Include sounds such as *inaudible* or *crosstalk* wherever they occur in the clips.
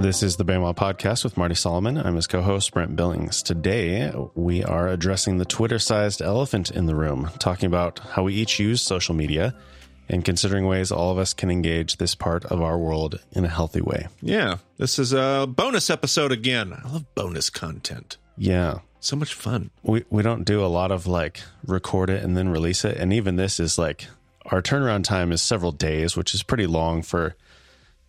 This is the BEMA podcast with Marty Solomon. I'm his co host, Brent Billings. Today, we are addressing the Twitter sized elephant in the room, talking about how we each use social media and considering ways all of us can engage this part of our world in a healthy way. Yeah, this is a bonus episode again. I love bonus content. Yeah. So much fun. We, we don't do a lot of like record it and then release it. And even this is like our turnaround time is several days, which is pretty long for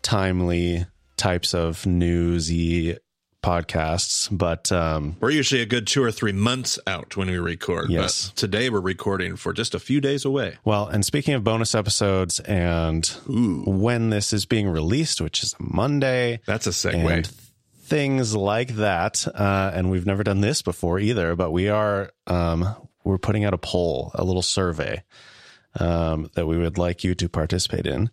timely types of newsy podcasts. But um, we're usually a good two or three months out when we record. Yes. But today we're recording for just a few days away. Well, and speaking of bonus episodes and Ooh. when this is being released, which is Monday. That's a segue. And things like that. Uh, and we've never done this before either, but we are, um, we're putting out a poll, a little survey, um, that we would like you to participate in.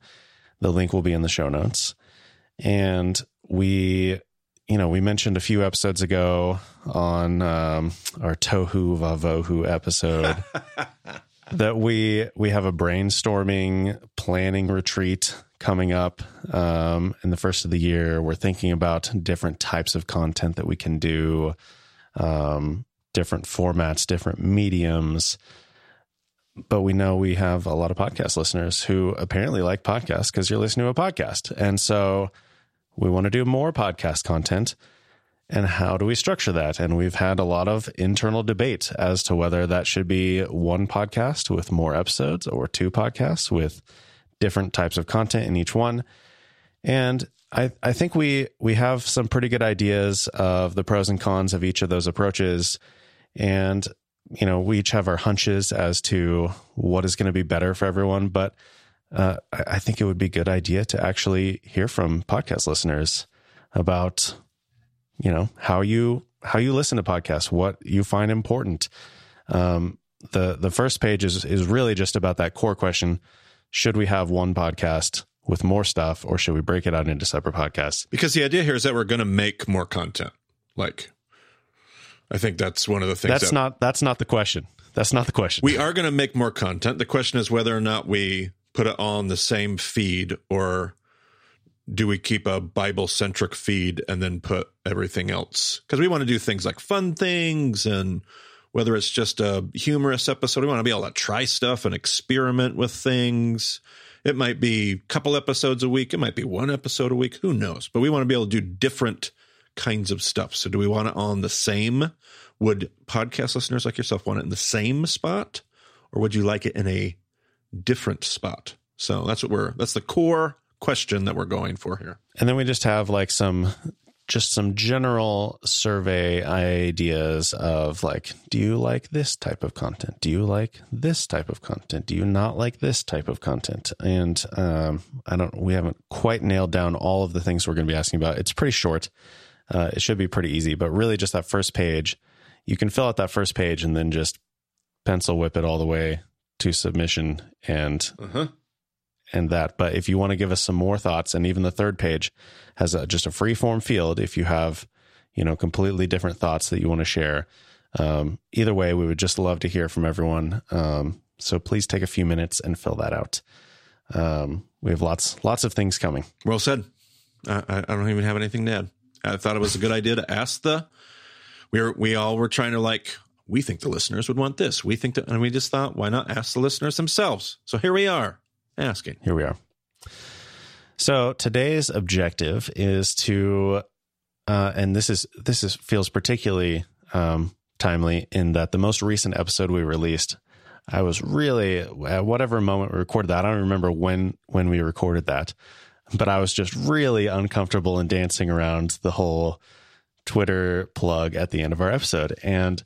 The link will be in the show notes. And we, you know, we mentioned a few episodes ago on um, our Tohu Vavohu episode *laughs* that we we have a brainstorming planning retreat coming up um, in the first of the year. We're thinking about different types of content that we can do, um, different formats, different mediums. But we know we have a lot of podcast listeners who apparently like podcasts because you're listening to a podcast. And so we want to do more podcast content. And how do we structure that? And we've had a lot of internal debate as to whether that should be one podcast with more episodes or two podcasts with different types of content in each one. And I, I think we we have some pretty good ideas of the pros and cons of each of those approaches. And, you know, we each have our hunches as to what is going to be better for everyone. But uh, I, think it would be a good idea to actually hear from podcast listeners about you know how you how you listen to podcasts what you find important. Um, the the first page is is really just about that core question. Should we have one podcast with more stuff or should we break it out into separate podcasts? Because the idea here is that we're going to make more content. Like i think that's one of the things that's that not that's not the question. That's not the question. We are going to make more content. The question is whether or not we put it on the same feed or do we keep a Bible centric feed and then put everything else? Because we want to do things like fun things and whether it's just a humorous episode, we want to be able to try stuff and experiment with things. It might be a couple episodes a week, it might be one episode a week, who knows? But we want to be able to do different kinds of stuff. So do we want it on the same? Would podcast listeners like yourself want it in the same spot? Or would you like it in a different spot? So that's what we're that's the core question that we're going for here. And then we just have like some just some general survey ideas of like do you like this type of content? Do you like this type of content? Do you not like this type of content? And um, i don't we haven't quite nailed down all of the things we're going to be asking about. It's pretty short. Uh, it should be pretty easy but really just that first page you can fill out that first page and then just pencil whip it all the way to submission and uh-huh and that. But if you want to give us some more thoughts, and even the third page has a, just a free form field if you have, you know, completely different thoughts that you want to share. Um, either way, we would just love to hear from everyone. Um, so please take a few minutes and fill that out. Um, we have lots, lots of things coming. Well said. I, I don't even have anything to add. I thought it was a good idea to ask the. We were we all were trying to like we think the listeners would want this. We think that, and we just thought, why not ask the listeners themselves? So here we are asking. Here we are. So today's objective is to, uh, and this is this is feels particularly um, timely in that the most recent episode we released, I was really at whatever moment we recorded that. I don't remember when when we recorded that, but I was just really uncomfortable and dancing around the whole Twitter plug at the end of our episode, and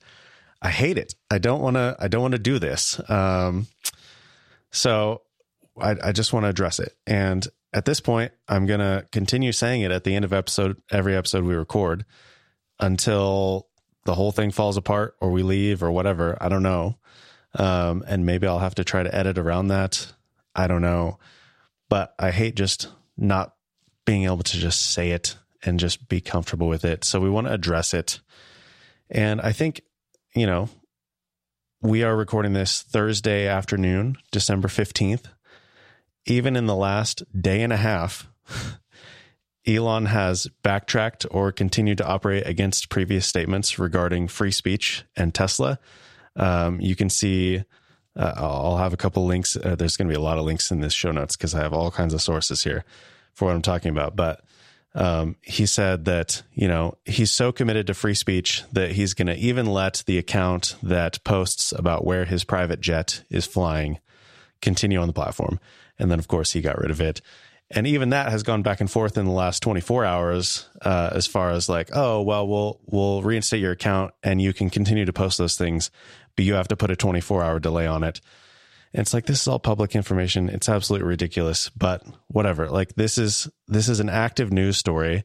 I hate it. I don't want to. I don't want to do this. Um, so I, I just want to address it. And at this point, I'm going to continue saying it at the end of episode, every episode we record until the whole thing falls apart or we leave or whatever. I don't know. Um, and maybe I'll have to try to edit around that. I don't know. But I hate just not being able to just say it and just be comfortable with it. So we want to address it. And I think, you know, we are recording this Thursday afternoon, December 15th even in the last day and a half, *laughs* Elon has backtracked or continued to operate against previous statements regarding free speech and Tesla. Um, you can see, uh, I'll have a couple links. Uh, there's going to be a lot of links in this show notes because I have all kinds of sources here for what I'm talking about. But um, he said that, you know, he's so committed to free speech that he's going to even let the account that posts about where his private jet is flying continue on the platform. And then, of course, he got rid of it. And even that has gone back and forth in the last 24 hours, uh, as far as like, oh, well, we'll we'll reinstate your account and you can continue to post those things, but you have to put a 24 hour delay on it. And it's like this is all public information. It's absolutely ridiculous, but whatever. Like this is this is an active news story.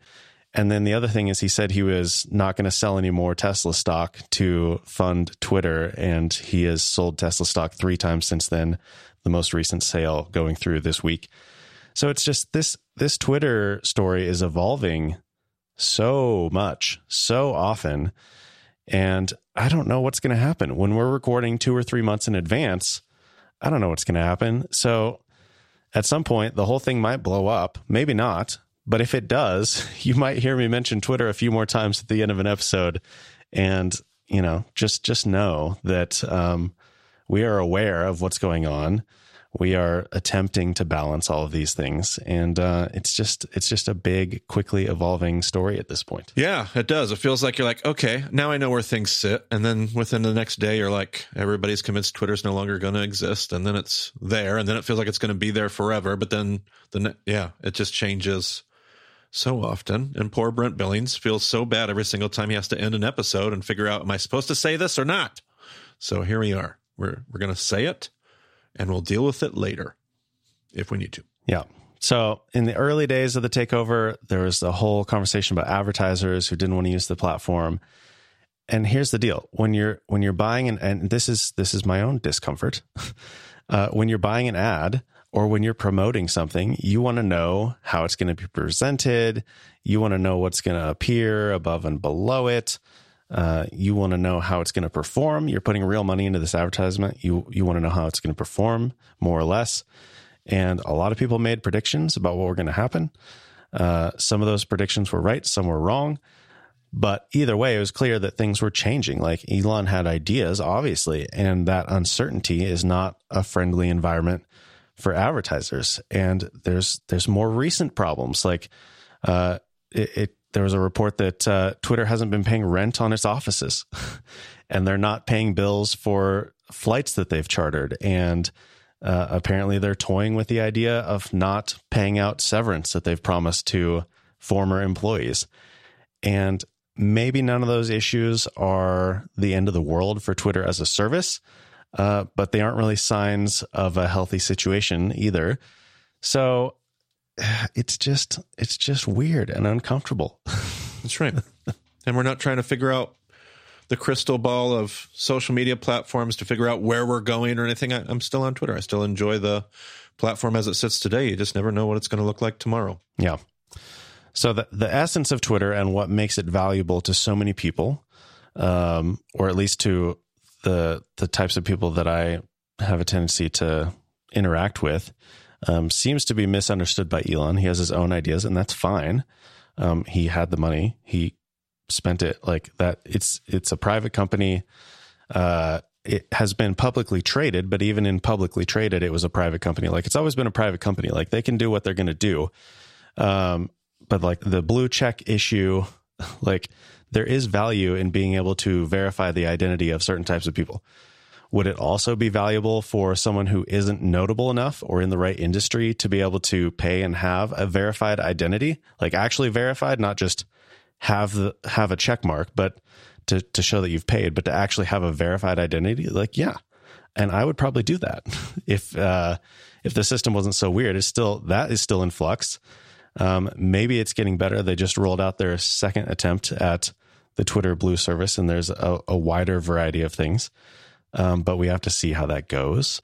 And then the other thing is he said he was not going to sell any more Tesla stock to fund Twitter and he has sold Tesla stock 3 times since then, the most recent sale going through this week. So it's just this this Twitter story is evolving so much, so often. And I don't know what's going to happen when we're recording 2 or 3 months in advance. I don't know what's going to happen. So at some point the whole thing might blow up, maybe not, but if it does, *laughs* you might hear me mention Twitter a few more times at the end of an episode. And, you know, just just know that um, we are aware of what's going on we are attempting to balance all of these things. And uh, it's just it's just a big quickly evolving story at this point. Yeah it does. It feels like you're like okay now i know where things sit. And then within the next day you're like everybody's convinced twitter's no longer going to exist. And then it's there. And then it feels like it's going to be there forever. But then the ne- yeah it just changes so often. And poor brent billings feels so bad every single time he has to end an episode and figure out am i supposed to say this or not? So here we are. We're we're going to say it and we'll deal with it later if we need to. Yeah. So in the early days of the takeover, there was the whole conversation about advertisers who didn't want to use the platform. And here's the deal: when you're when you're buying an and this is this is my own discomfort. *laughs* Uh, when you're buying an ad or when you're promoting something, you want to know how it's going to be presented. You want to know what's going to appear above and below it. Uh, you want to know how it's going to perform. You're putting real money into this advertisement. You you want to know how it's going to perform, more or less. And a lot of people made predictions about what were going to happen. Uh, some of those predictions were right, some were wrong. But either way, it was clear that things were changing. Like Elon had ideas, obviously, and that uncertainty is not a friendly environment for advertisers. And there's there's more recent problems. Like uh, it, it there was a report that uh, Twitter hasn't been paying rent on its offices, *laughs* and they're not paying bills for flights that they've chartered, and uh, apparently they're toying with the idea of not paying out severance that they've promised to former employees, and maybe none of those issues are the end of the world for Twitter as a service, uh, but they aren't really signs of a healthy situation either. So it's just it's just weird and uncomfortable. *laughs* That's right. and we're not trying to figure out the crystal ball of social media platforms to figure out where we're going or anything. I, am still on Twitter. I still enjoy the platform as it sits today. You just never know what it's going to look like tomorrow. Yeah. So the the essence of Twitter and what makes it valuable to so many people, um, or at least to the the types of people that I have a tendency to interact with, um, seems to be misunderstood by Elon. He has his own ideas, and that's fine. Um, he had the money. He spent it like that. It's it's a private company. Uh, it has been publicly traded, but even in publicly traded, it was a private company. Like it's always been a private company. Like they can do what they're going to do. Um, but like the blue check issue, *laughs* like there is value in being able to verify the identity of certain types of people. Would it also be valuable for someone who isn't notable enough or in the right industry to be able to pay and have a verified identity, like actually verified, not just have the have a check mark, but to to show that you've paid, but to actually have a verified identity? Like, yeah. And I would probably do that *laughs* if uh, if the system wasn't so weird. It's still that is still in flux. Um, maybe it's getting better. They just rolled out their second attempt at the Twitter Blue service, and there's a, a wider variety of things um, but we have to see how that goes.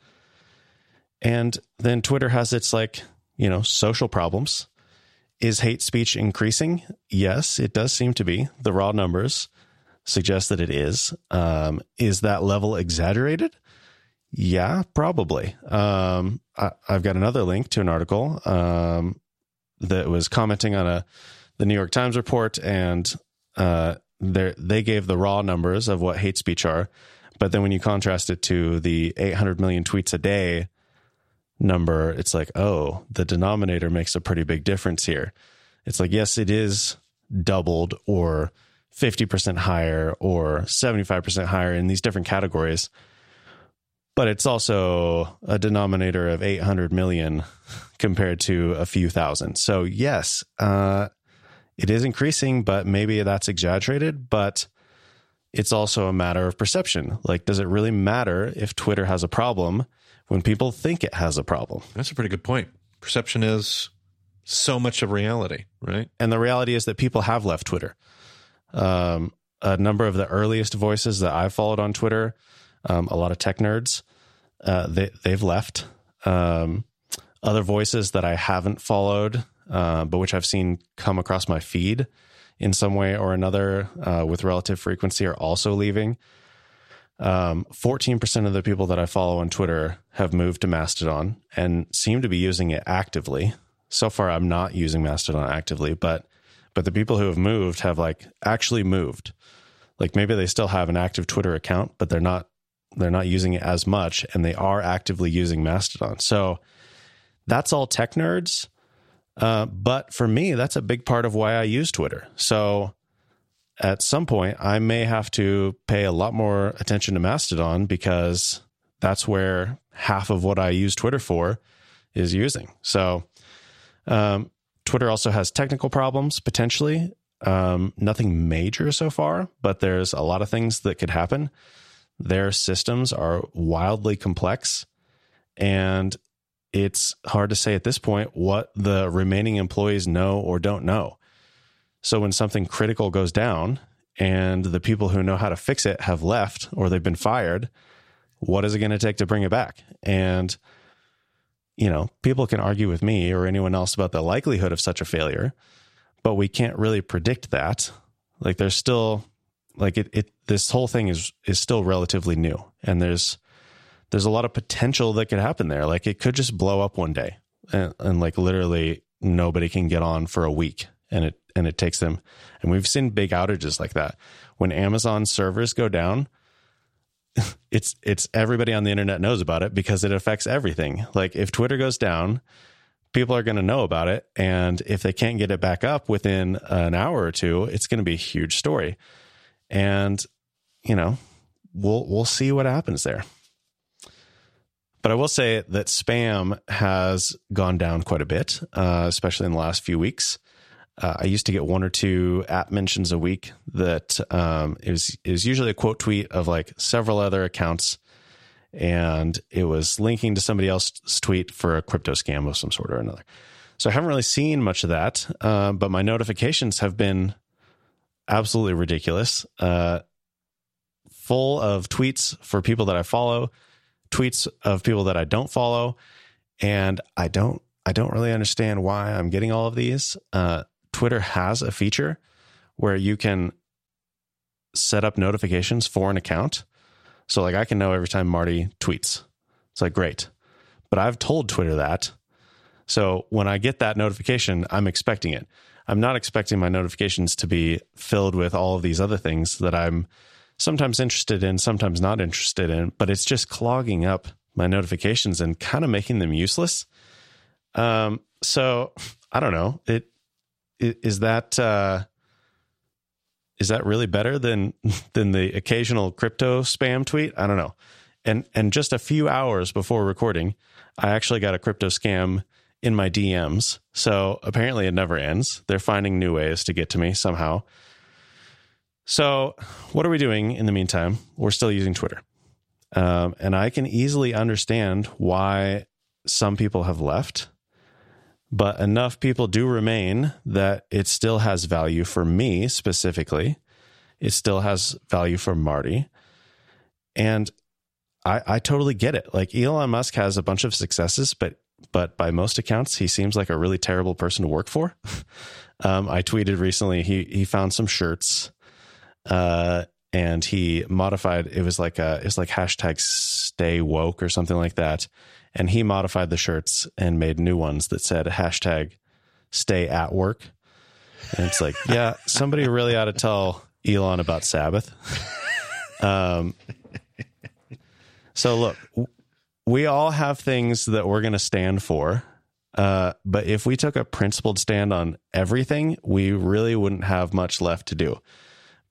And then Twitter has its like, you know, social problems. Is hate speech increasing? Yes, it does seem to be. The raw numbers suggest that it is. Um, is that level exaggerated? Yeah, probably. Um, I, have got another link to an article um, that was commenting on a the New York Times report, and uh, they gave the raw numbers of what hate speech are, but then when you contrast it to the 800 million tweets a day number, it's like, oh, the denominator makes a pretty big difference here. It's like, yes, it is doubled or 50% higher or 75% higher in these different categories. But it's also a denominator of 800 million compared to a few thousand. So, yes, uh, it is increasing, but maybe that's exaggerated. But it's also a matter of perception. Like, does it really matter if Twitter has a problem when people think it has a problem? That's a pretty good point. Perception is so much of reality, right? And the reality is that people have left Twitter. Um, a number of the earliest voices that I followed on Twitter, um, a lot of tech nerds, uh, they they've left. Um, other voices that I haven't followed, uh, but which I've seen come across my feed in some way or another uh, with relative frequency, are also leaving. Um, 14% of the people that I follow on Twitter have moved to Mastodon and seem to be using it actively. So far, I'm not using Mastodon actively, but but the people who have moved have like actually moved. Like maybe they still have an active Twitter account, but they're not they're not using it as much and they are actively using Mastodon. So that's all tech nerds. Uh, but for me, that's a big part of why I use Twitter. So at some point, I may have to pay a lot more attention to Mastodon because that's where half of what I use Twitter for is using. So um, Twitter also has technical problems potentially. Um, nothing major so far, but there's a lot of things that could happen. Their systems are wildly complex, and it's hard to say at this point what the remaining employees know or don't know. So when something critical goes down and the people who know how to fix it have left or they've been fired, what is it going to take to bring it back? And you know, people can argue with me or anyone else about the likelihood of such a failure, but we can't really predict that. Like there's still like it, it this whole thing is is still relatively new and there's there's a lot of potential that could happen there. Like it could just blow up one day and, and like literally nobody can get on for a week and it and it takes them and we've seen big outages like that. When Amazon servers go down, *laughs* it's it's everybody on the internet knows about it because it affects everything. Like if Twitter goes down, people are going to know about it and if they can't get it back up within an hour or two, it's going to be a huge story. And you know, we'll we'll see what happens there. But I will say that spam has gone down quite a bit, uh, especially in the last few weeks. Uh, I used to get one or two app mentions a week that um, it was it was usually a quote tweet of like several other accounts, and it was linking to somebody else's tweet for a crypto scam of some sort or another. So I haven't really seen much of that, uh, but my notifications have been absolutely ridiculous, uh, full of tweets for people that I follow, tweets of people that I don't follow, and I don't I don't really understand why I'm getting all of these. Uh, Twitter has a feature where you can set up notifications for an account. So like I can know every time Marty tweets. It's like great. But I've told Twitter that. So when I get that notification, I'm expecting it. I'm not expecting my notifications to be filled with all of these other things that I'm sometimes interested in, sometimes not interested in, but it's just clogging up my notifications and kind of making them useless. Um, so I don't know. It is that uh, is that really better than *laughs* than the occasional crypto spam tweet? I don't know. And and just a few hours before recording, I actually got a crypto scam in my DMs. So apparently it never ends. They're finding new ways to get to me somehow. So what are we doing in the meantime? We're still using Twitter. Um, and I can easily understand why some people have left but enough people do remain that it still has value for me specifically. It still has value for Marty. And I, I totally get it. Like Elon Musk has a bunch of successes, but but by most accounts, he seems like a really terrible person to work for. *laughs* um, I tweeted recently he he found some shirts, uh, and he modified. It was like a it's like hashtag Stay Woke or something like that, and he modified the shirts and made new ones that said hashtag stay at work. And it's like, yeah, somebody really ought to tell Elon about Sabbath. Um, so look, we all have things that we're going to stand for. Uh, but if we took a principled stand on everything, we really wouldn't have much left to do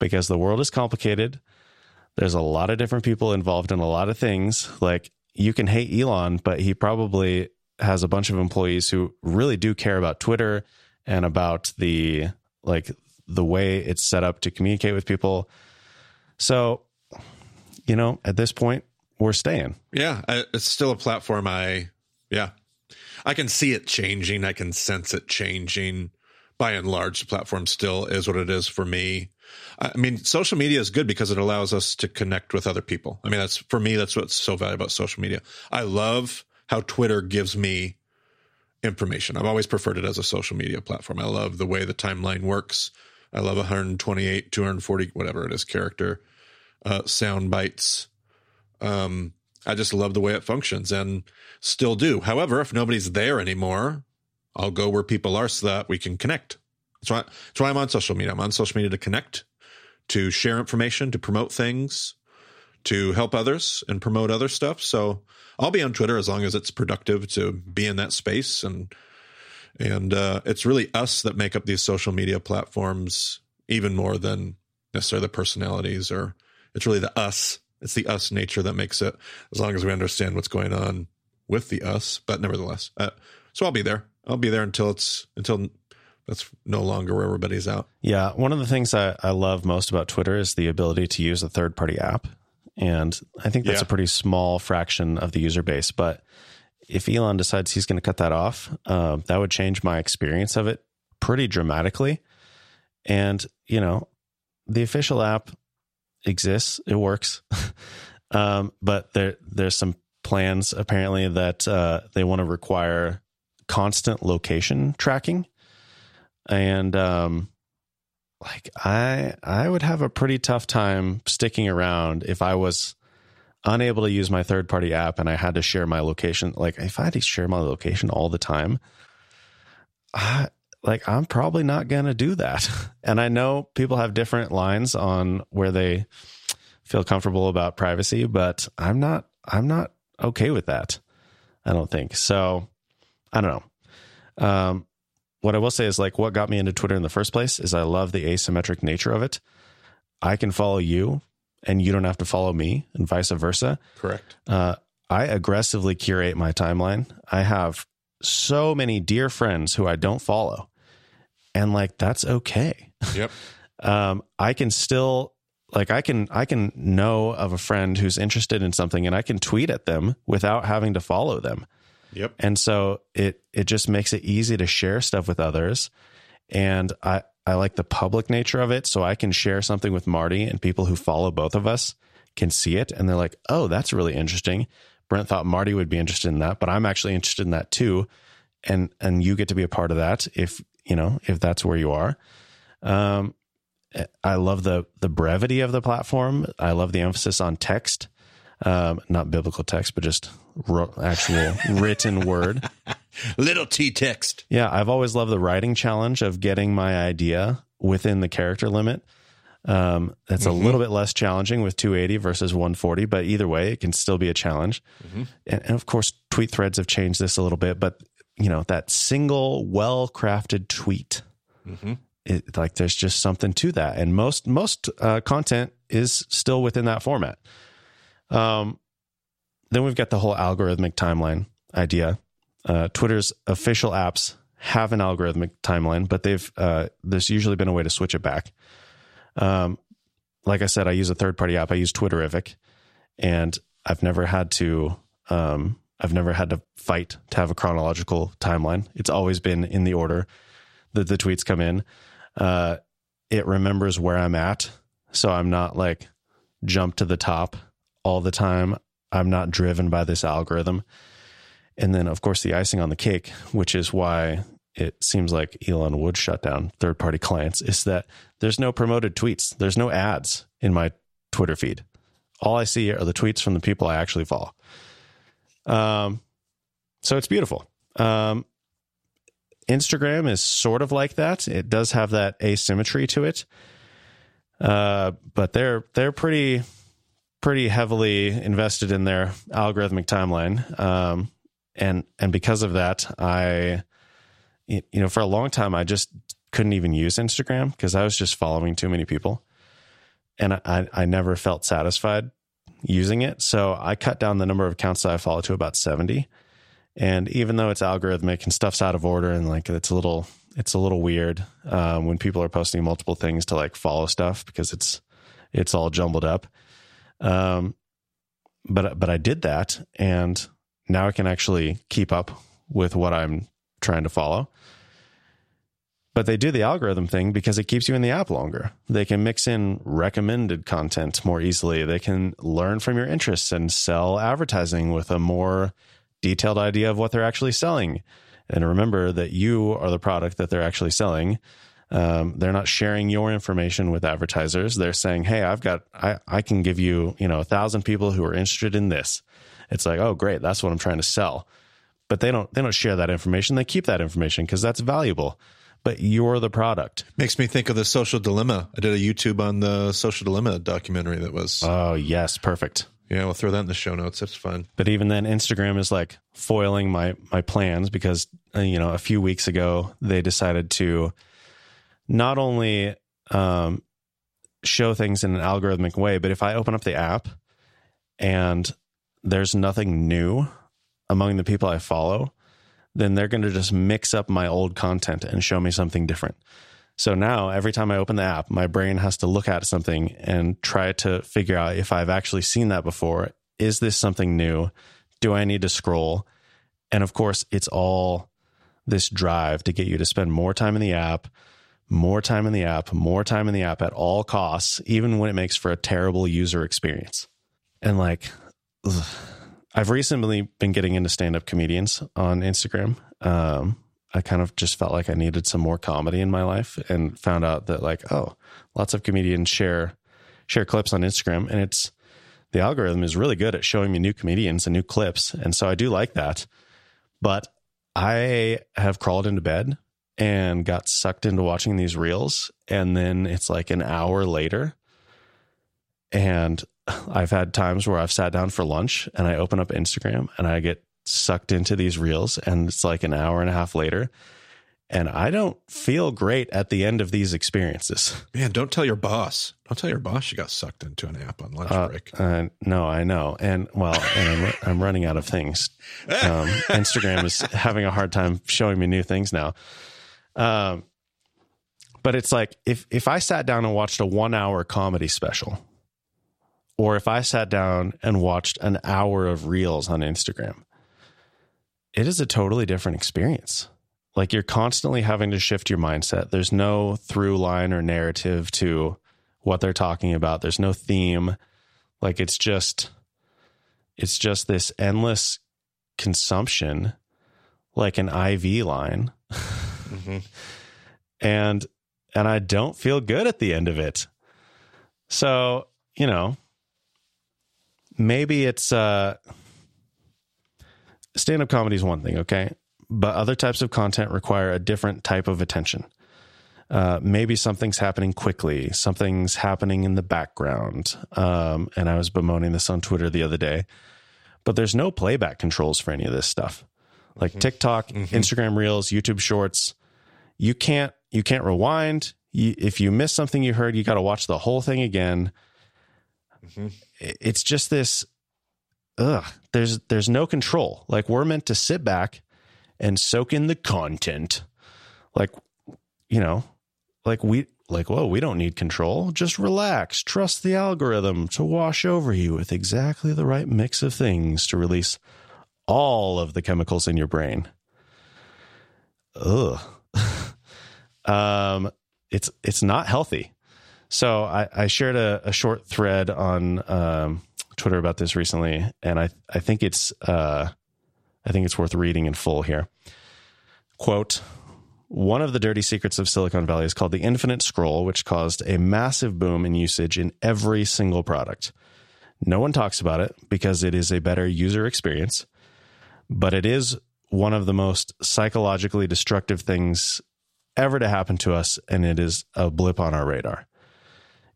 because the world is complicated. There's a lot of different people involved in a lot of things. Like you can hate Elon, but he probably has a bunch of employees who really do care about Twitter and about the like the way it's set up to communicate with people. So, you know, at this point, we're staying. Yeah, it's still a platform. I yeah, I can see it changing. I can sense it changing. By and large, the platform still is what it is for me. I mean, social media is good because it allows us to connect with other people. I mean, that's for me. That's what's so valuable about social media. I love how Twitter gives me information. I've always preferred it as a social media platform. I love the way the timeline works. I love 128, 240, whatever it is, character uh, sound bites. Um, I just love the way it functions and still do. However, if nobody's there anymore, I'll go where people are so that we can connect. That's why, that's why I'm on social media. I'm on social media to connect, to share information, to promote things, to help others and promote other stuff. So I'll be on Twitter as long as it's productive to be in that space. And, and, uh, it's really us that make up these social media platforms even more than necessarily the personalities or it's really the us. It's the us nature that makes it as long as we understand what's going on with the us, but nevertheless, uh, so I'll be there. I'll be there until it's, until that's no longer where everybody's out. Yeah. One of the things I, I love most about Twitter is the ability to use a third party app. And I think that's Yeah. a pretty small fraction of the user base. But if Elon decides he's going to cut that off, uh, that would change my experience of it pretty dramatically. And, you know, the official app exists, it works. *laughs* um, but there, there's some plans apparently that uh, they want to require constant location tracking. And, um, like I I would have a pretty tough time sticking around if I was unable to use my third party app and I had to share my location. Like if I had to share my location all the time, I like I'm probably not going to do that. *laughs* And I know people have different lines on where they feel comfortable about privacy, but I'm not I'm not okay with that. I don't think. So I don't know. Um what I will say is like what got me into Twitter in the first place is I love the asymmetric nature of it. I can follow you and you don't have to follow me and vice versa. Correct. Uh, I aggressively curate my timeline. I have so many dear friends who I don't follow. And like that's okay. Yep. *laughs* Um, I can still like I can I can know of a friend who's interested in something and I can tweet at them without having to follow them. Yep. And so it it just makes it easy to share stuff with others. And I I like the public nature of it. So I can share something with Marty and people who follow both of us can see it and they're like, oh, that's really interesting. Brent thought Marty would be interested in that, but I'm actually interested in that too. And and you get to be a part of that if you know if that's where you are. Um, I love the the brevity of the platform. I love the emphasis on text, um, not biblical text, but just ro- actual *laughs* written word. Little T text. Yeah, I've always loved the writing challenge of getting my idea within the character limit. Um, that's a little bit less challenging with 280 versus 140, but either way, it can still be a challenge. And, and of course, tweet threads have changed this a little bit, but you know that single, well-crafted tweet, it, like there's just something to that, and most most uh, content is still within that format. Um, then we've got the whole algorithmic timeline idea. Uh, Twitter's official apps have an algorithmic timeline, but they've uh, there's usually been a way to switch it back. Um, like I said, I use a third party app. I use Twitterrific, and I've never had to. Um, I've never had to fight to have a chronological timeline. It's always been in the order that the tweets come in. Uh, it remembers where I'm at, so I'm not like jump to the top all the time. I'm not driven by this algorithm. And then, of course, the icing on the cake, which is why it seems like Elon would shut down third party clients, is that there's no promoted tweets. There's no ads in my Twitter feed. All I see are the tweets from the people I actually follow. Um, so it's beautiful. Um, Instagram is sort of like that. It does have that asymmetry to it. Uh, but they're they're pretty pretty heavily invested in their algorithmic timeline. Um, and and because of that, I you know for a long time I just couldn't even use Instagram because I was just following too many people, and I I never felt satisfied using it. So I cut down the number of accounts that I follow to about seventy. And even though it's algorithmic and stuff's out of order and like it's a little it's a little weird um, when people are posting multiple things to like follow stuff because it's it's all jumbled up. Um, but but I did that, and now I can actually keep up with what I'm trying to follow. But they do the algorithm thing because it keeps you in the app longer. They can mix in recommended content more easily. They can learn from your interests and sell advertising with a more detailed idea of what they're actually selling. And remember that you are the product that they're actually selling. Um, they're not sharing your information with advertisers. They're saying, "Hey, I've got, I, I can give you, you know, a thousand people who are interested in this." It's like, "Oh, great, that's what I'm trying to sell." But they don't, they don't share that information. They keep that information because that's valuable but you're the product. Makes me think of the social dilemma. I did a YouTube on the social dilemma documentary that was. Oh, yes. Perfect. Yeah, we'll throw that in the show notes. That's fun. But even then, Instagram is like foiling my my plans because uh, you know a few weeks ago they decided to not only um, show things in an algorithmic way, but if I open up the app and there's nothing new among the people I follow, then they're going to just mix up my old content and show me something different. So now every time I open the app, my brain has to look at something and try to figure out if I've actually seen that before. Is this something new? Do I need to scroll? And of course, it's all this drive to get you to spend more time in the app, more time in the app, more time in the app at all costs, even when it makes for a terrible user experience. And like, ugh, I've recently been getting into stand up comedians on Instagram. Um, I kind of just felt like I needed some more comedy in my life and found out that like, oh, lots of comedians share share clips on Instagram and it's the algorithm is really good at showing me new comedians and new clips. And so I do like that. But I have crawled into bed and got sucked into watching these reels. And then it's like an hour later. And I've had times where I've sat down for lunch and I open up Instagram and I get sucked into these reels and it's like an hour and a half later and I don't feel great at the end of these experiences. *laughs* Man, don't tell your boss. Don't tell your boss you got sucked into an app on lunch uh, break. Uh, no, I know, and well, and I'm, I'm running out of things. *laughs* Um, Instagram is having a hard time showing me new things now. Um, but it's like if if I sat down and watched a one hour comedy special, or if I sat down and watched an hour of reels on Instagram, it is a totally different experience. Like you're constantly having to shift your mindset. There's no through line or narrative to what they're talking about. There's no theme. Like it's just it's just this endless consumption like an IV line. *laughs* Mm-hmm. and and I don't feel good at the end of it. So, you know, maybe it's uh stand up comedy is one thing, okay? But other types of content require a different type of attention. Uh, maybe something's happening quickly, something's happening in the background. Um, and I was bemoaning this on Twitter the other day, but there's no playback controls for any of this stuff. Like mm-hmm. TikTok, mm-hmm. Instagram Reels, YouTube Shorts, you can't you can't rewind. You, if you miss something you heard, you got to watch the whole thing again. Mm-hmm. It's just this ugh, there's there's no control. Like we're meant to sit back and soak in the content. Like you know, like we like whoa, we don't need control. Just relax. Trust the algorithm to wash over you with exactly the right mix of things to release all of the chemicals in your brain. Ugh. Um it's it's not healthy. So I, I shared a, a short thread on um, Twitter about this recently, and I I think it's uh, I think it's worth reading in full here. Quote. One of the dirty secrets of Silicon Valley is called the infinite scroll, which caused a massive boom in usage in every single product. No one talks about it because it is a better user experience, but it is one of the most psychologically destructive things ever to happen to us, and it is a blip on our radar.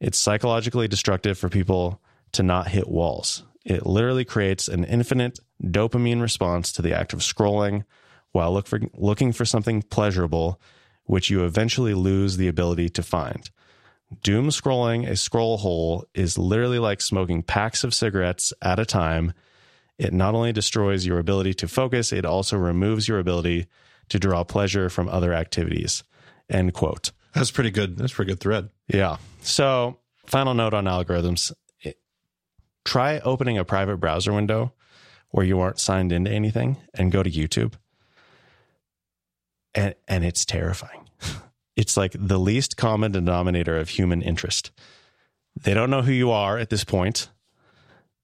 It's psychologically destructive for people to not hit walls. It literally creates an infinite dopamine response to the act of scrolling while look for, looking for something pleasurable, which you eventually lose the ability to find. Doom scrolling a scroll hole is literally like smoking packs of cigarettes at a time. It not only destroys your ability to focus, it also removes your ability to draw pleasure from other activities. End quote. That's pretty good. That's a pretty good thread. Yeah. So, final note on algorithms try opening a private browser window where you aren't signed into anything and go to YouTube. And, and it's terrifying. *laughs* It's like the least common denominator of human interest. They don't know who you are at this point.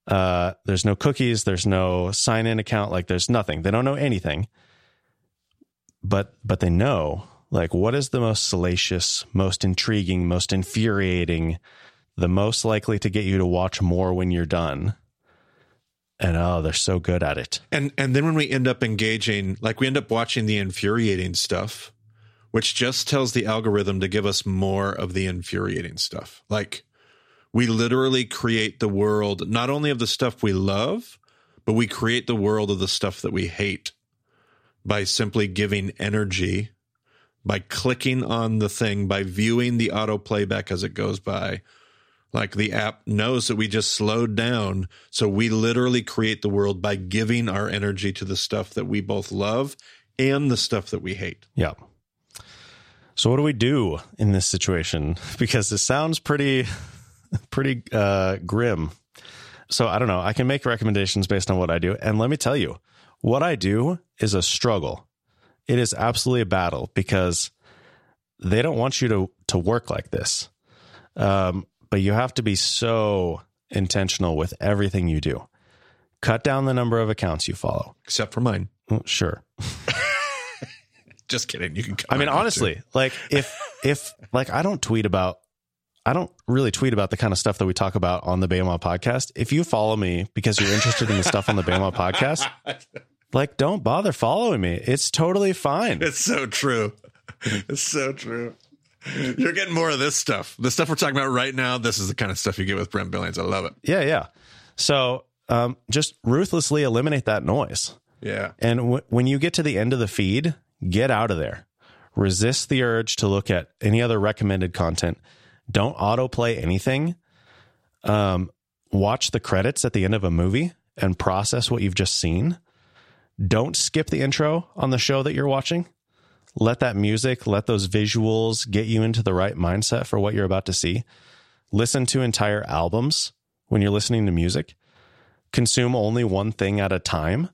Uh, there's no cookies. There's no sign in account. Like there's nothing. They don't know anything. But, but they know like what is the most salacious, most intriguing, most infuriating, the most likely to get you to watch more when you're done. And oh, they're so good at it. And and then when we end up engaging, like we end up watching the infuriating stuff, which just tells the algorithm to give us more of the infuriating stuff. Like we literally create the world not only of the stuff we love, but we create the world of the stuff that we hate by simply giving energy, by clicking on the thing, by viewing the auto playback as it goes by, like the app knows that we just slowed down. So we literally create the world by giving our energy to the stuff that we both love and the stuff that we hate. Yeah. So what do we do in this situation? *laughs* Because it sounds pretty, *laughs* pretty uh, grim. So I don't know. I can make recommendations based on what I do, and let me tell you, what I do is a struggle. It is absolutely a battle because they don't want you to to work like this. Um, but you have to be so intentional with everything you do. Cut down the number of accounts you follow, except for mine. Well, sure. *laughs* Just kidding. You can. I mean, honestly, like if if like I don't tweet about, I don't really tweet about the kind of stuff that we talk about on the Bema podcast. If you follow me because you're interested in the stuff on the Bema podcast, *laughs* like don't bother following me. It's totally fine. It's so true. *laughs* It's so true. You're getting more of this stuff. The stuff we're talking about right now, this is the kind of stuff you get with Brent Billings. I love it. Yeah, yeah. So um, just ruthlessly eliminate that noise. Yeah. And w- when you get to the end of the feed, get out of there. Resist the urge to look at any other recommended content. Don't autoplay anything. Um, watch the credits at the end of a movie and process what you've just seen. Don't skip the intro on the show that you're watching let that music, let those visuals get you into the right mindset for what you're about to see. Listen to entire albums when you're listening to music. Consume only one thing at a time.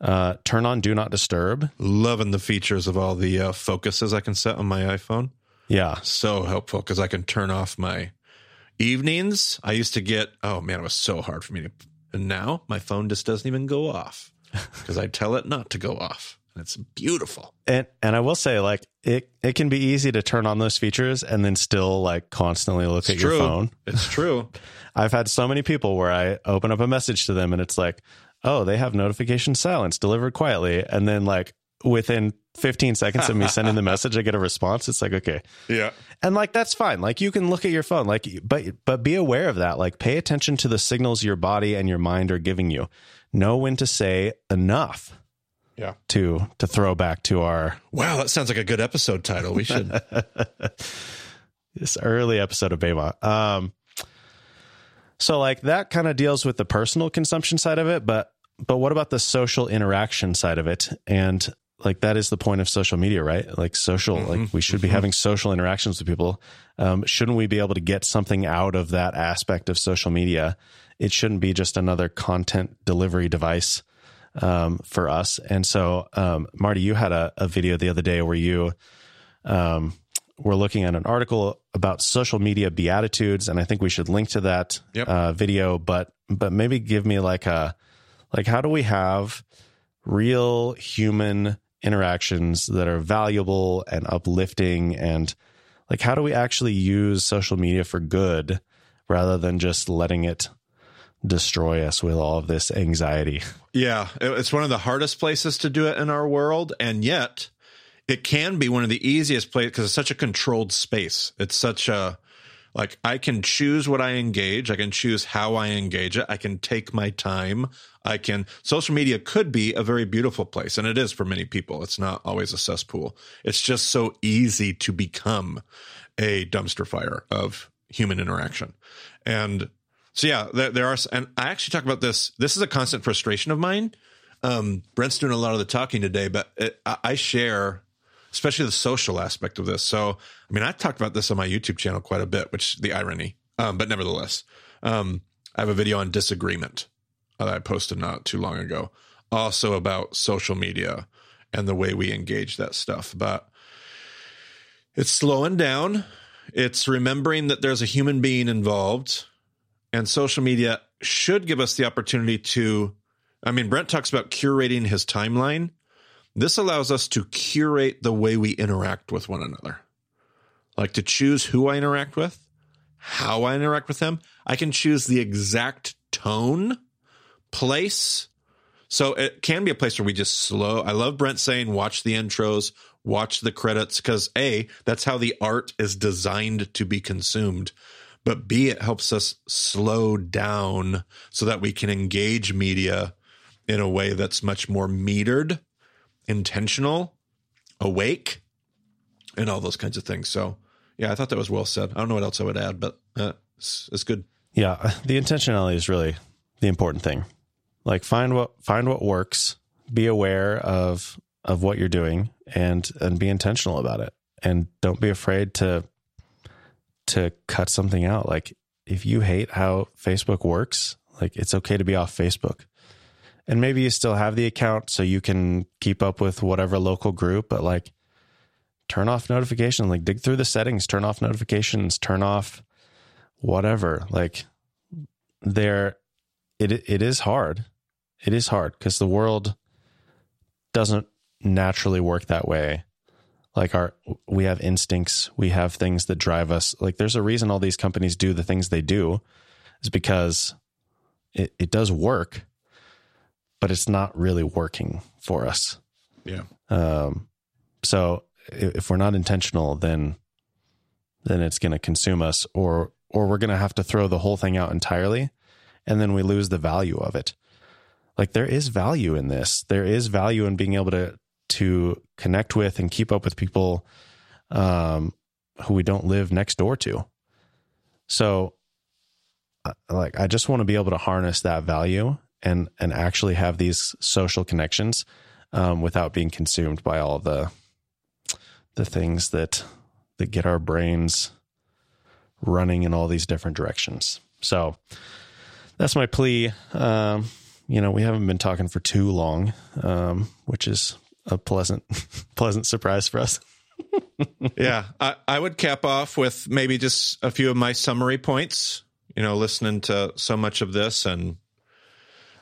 Uh, turn on Do Not Disturb. Loving the features of all the uh, focuses I can set on my iPhone. Yeah. So helpful because I can turn off my evenings. I used to get, oh man, it was so hard for me to. And now my phone just doesn't even go off *laughs* because I tell it not to go off. And it's beautiful. And and I will say, like it it can be easy to turn on those features and then still like constantly look it's at true. your phone. It's *laughs* true. I've had so many people where I open up a message to them and it's like, oh, they have notification silence delivered quietly, and then like within 15 seconds of me sending the message, I get a response. It's like, okay. Yeah. And like that's fine. Like you can look at your phone, like but but be aware of that. Like pay attention to the signals your body and your mind are giving you. Know when to say enough yeah to to throw back to our wow that sounds like a good episode title we should *laughs* this early episode of Bema. Um so like that kind of deals with the personal consumption side of it, but but what about the social interaction side of it? And like that is the point of social media, right? Like social, mm-hmm. like we should be mm-hmm. having social interactions with people. Um, shouldn't we be able to get something out of that aspect of social media? It shouldn't be just another content delivery device um, for us. And so, um, Marty, you had a, a, video the other day where you um, were looking at an article about social media beatitudes, and I think we should link to that yep. uh, video. But but maybe give me like a like how do we have real human interactions that are valuable and uplifting and like how do we actually use social media for good rather than just letting it destroy us with all of this anxiety. Yeah, it's one of the hardest places to do it in our world, and yet it can be one of the easiest places because it's such a controlled space. It's such a like I can choose what I engage, I can choose how I engage it, I can take my time. I can social media could be a very beautiful place and it is for many people. It's not always a cesspool. It's just so easy to become a dumpster fire of human interaction. And so yeah, there, there are and I actually talk about this. This is a constant frustration of mine. Um, Brent's doing a lot of the talking today, but it, I share especially the social aspect of this. So, I mean, I talked about this on my YouTube channel quite a bit, which the irony, um, but nevertheless, um, I have a video on disagreement that I posted not too long ago, also about social media and the way we engage that stuff. But it's slowing down. It's remembering that there's a human being involved, and social media should give us the opportunity to. I mean, Brent talks about curating his timeline. This allows us to curate the way we interact with one another. Like to choose who I interact with, how I interact with them. I can choose the exact tone, place. So it can be a place where we just slow. I love Brent saying, watch the intros, watch the credits, because A, that's how the art is designed to be consumed. But B, it helps us slow down so that we can engage media in a way that's much more metered intentional, awake, and all those kinds of things. So, yeah, I thought that was well said. I don't know what else I would add, but uh, it's, it's good. Yeah, the intentionality is really the important thing. Like find what find what works, be aware of of what you're doing and and be intentional about it. And don't be afraid to to cut something out. Like if you hate how Facebook works, like it's okay to be off Facebook and maybe you still have the account so you can keep up with whatever local group, but like turn off notifications, like dig through the settings, turn off notifications, turn off whatever. Like there it it is hard. It is hard because the world doesn't naturally work that way. Like our we have instincts, we have things that drive us. Like there's a reason all these companies do the things they do is because it, it does work but it's not really working for us. Yeah. Um, so if we're not intentional, then then it's going to consume us, or or we're going to have to throw the whole thing out entirely, and then we lose the value of it. Like there is value in this. There is value in being able to to connect with and keep up with people um, who we don't live next door to. So, uh, like, I just want to be able to harness that value and and actually have these social connections um, without being consumed by all the the things that that get our brains running in all these different directions. So that's my plea. Um, you know, we haven't been talking for too long, um, which is a pleasant *laughs* pleasant surprise for us. *laughs* yeah, I, I would cap off with maybe just a few of my summary points. You know, listening to so much of this and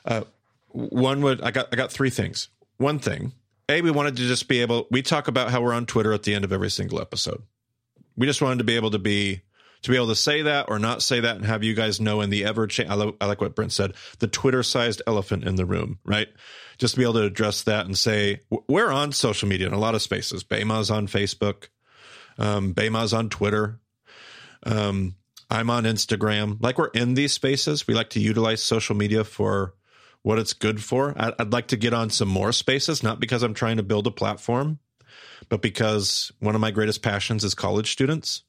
uh, one would I got I got three things. One thing, a we wanted to just be able. We talk about how we're on Twitter at the end of every single episode. We just wanted to be able to be to be able to say that or not say that and have you guys know in the ever change. I, lo- I like what Brent said, the Twitter sized elephant in the room, right? Just to be able to address that and say we're on social media in a lot of spaces. Bema's on Facebook, um, Bema's on Twitter. Um, I'm on Instagram. Like we're in these spaces. We like to utilize social media for what it's good for. I'd like to get on some more spaces, not because I'm trying to build a platform, but because one of my greatest passions is college students.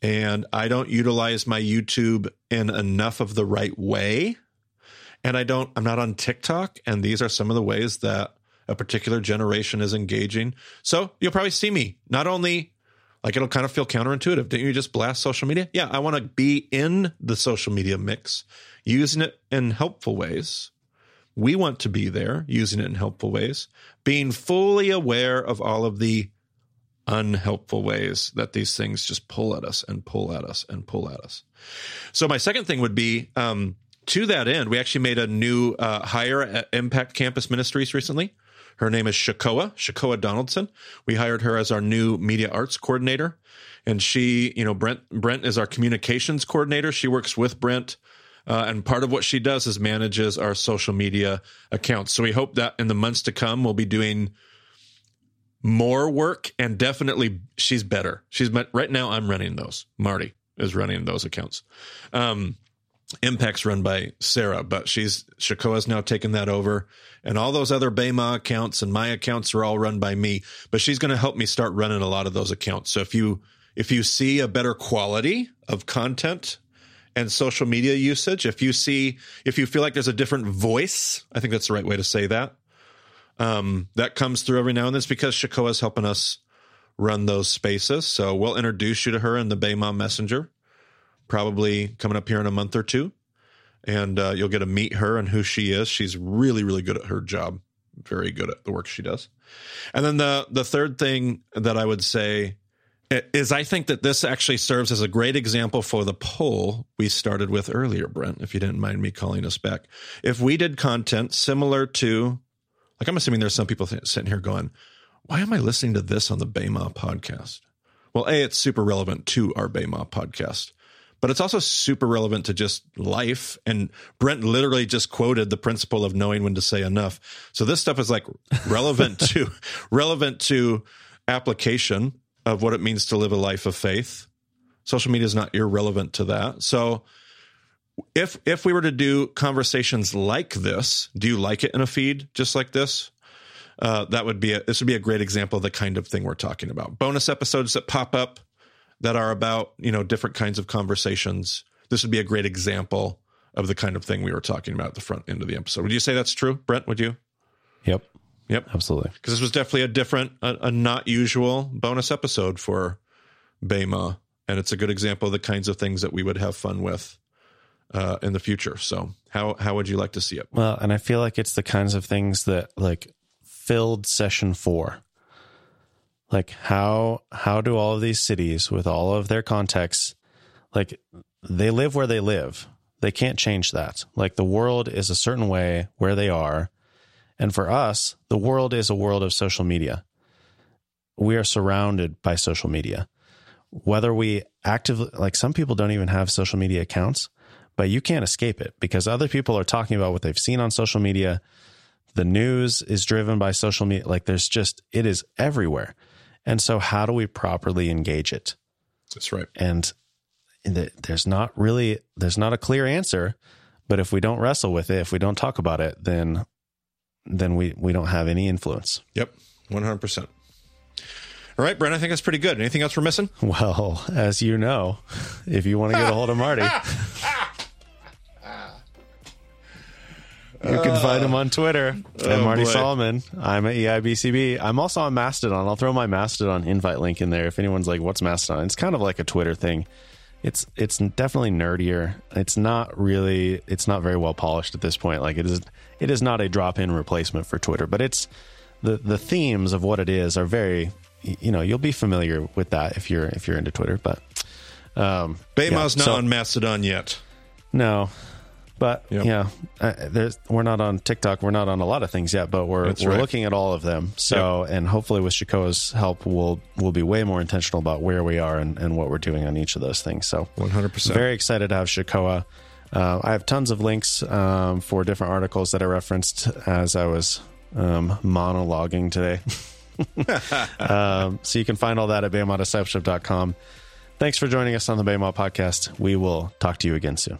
And I don't utilize my YouTube in enough of the right way. And I don't, I'm not on TikTok. And these are some of the ways that a particular generation is engaging. So you'll probably see me not only like it'll kind of feel counterintuitive. Didn't you just blast social media? Yeah, I want to be in the social media mix, using it in helpful ways we want to be there, using it in helpful ways, being fully aware of all of the unhelpful ways that these things just pull at us and pull at us and pull at us. So, my second thing would be um, to that end, we actually made a new uh, hire at Impact Campus Ministries recently. Her name is Shakoa, Shakoa Donaldson. We hired her as our new media arts coordinator. And she, you know, Brent Brent is our communications coordinator. She works with Brent Uh, and part of what she does is manages our social media accounts. So we hope that in the months to come, we'll be doing more work and definitely she's better. She's right now. I'm running those. Marty is running those accounts. Um, Impact's run by Sarah, but she's Shakoa's now taken that over, and all those other Bema accounts and my accounts are all run by me. But she's going to help me start running a lot of those accounts. So if you if you see a better quality of content and social media usage, if you see if you feel like there's a different voice, I think that's the right way to say that. Um, that comes through every now and then. It's because is helping us run those spaces. So we'll introduce you to her in the Bema Messenger probably coming up here in a month or two. And uh, you'll get to meet her and who she is. She's really, really good at her job, very good at the work she does. And then the the third thing that I would say is I think that this actually serves as a great example for the poll we started with earlier, Brent, if you didn't mind me calling us back. If we did content similar to, like, I'm assuming there's some people sitting here going, why am I listening to this on the Bema podcast? Well, A, it's super relevant to our Bema podcast but it's also super relevant to just life. And Brent literally just quoted the principle of knowing when to say enough. So this stuff is like relevant *laughs* to relevant to application of what it means to live a life of faith. Social media is not irrelevant to that. So if if we were to do conversations like this, do you like it in a feed just like this? Uh, that would be a, this would be a great example of the kind of thing we're talking about. Bonus episodes that pop up that are about you know different kinds of conversations. This would be a great example of the kind of thing we were talking about at the front end of the episode. Would you say that's true brent? Would you? Yep. Yep. Absolutely. Because this was definitely a different a, a, not usual bonus episode for bema and it's a good example of the kinds of things that we would have fun with uh, in the future. So how how would you like to see it? Well and i feel like it's the kinds of things that like filled session four. Like how how do all of these cities with all of their contexts like they live where they live. They can't change that. Like the world is a certain way where they are. And for us the world is a world of social media. We are surrounded by social media. Whether we actively like some people don't even have social media accounts but you can't escape it because other people are talking about what they've seen on social media the news is driven by social media like there's just it is everywhere and so, how do we properly engage it? That's right. And there's not really there's not a clear answer, but if we don't wrestle with it, if we don't talk about it, then then we we don't have any influence. Yep, one hundred percent. All right, Brent, I think that's pretty good. Anything else we're missing? Well, as you know, if you want to get a hold of Marty, *laughs* You can find him on Twitter oh, at Marty boy. Solomon. I'm at EIBCB. I'm also on Mastodon. I'll throw my Mastodon invite link in there if anyone's like, "What's Mastodon?" It's kind of like a Twitter thing. It's it's definitely nerdier. It's not really. It's not very well polished at this point. Like it is. It is not a drop in replacement for Twitter, but it's the the themes of what it is are very. You know, you'll be familiar with that if you're if you're into Twitter. But um, Bema's yeah, not so, on Mastodon yet. No, but yep. yeah, there's we're not on TikTok. We're not on a lot of things yet, but we're That's we're right. looking at all of them. So, yep. and hopefully with Shakoa's help, we'll we'll be way more intentional about where we are and, and what we're doing on each of those things. So, 100. percent Very excited to have Shakoa. Uh, I have tons of links um, for different articles that I referenced as I was um, monologuing today. *laughs* um, so you can find all that at BemaDiscipleship.com. Thanks for joining us on the BEMA podcast. We will talk to you again soon.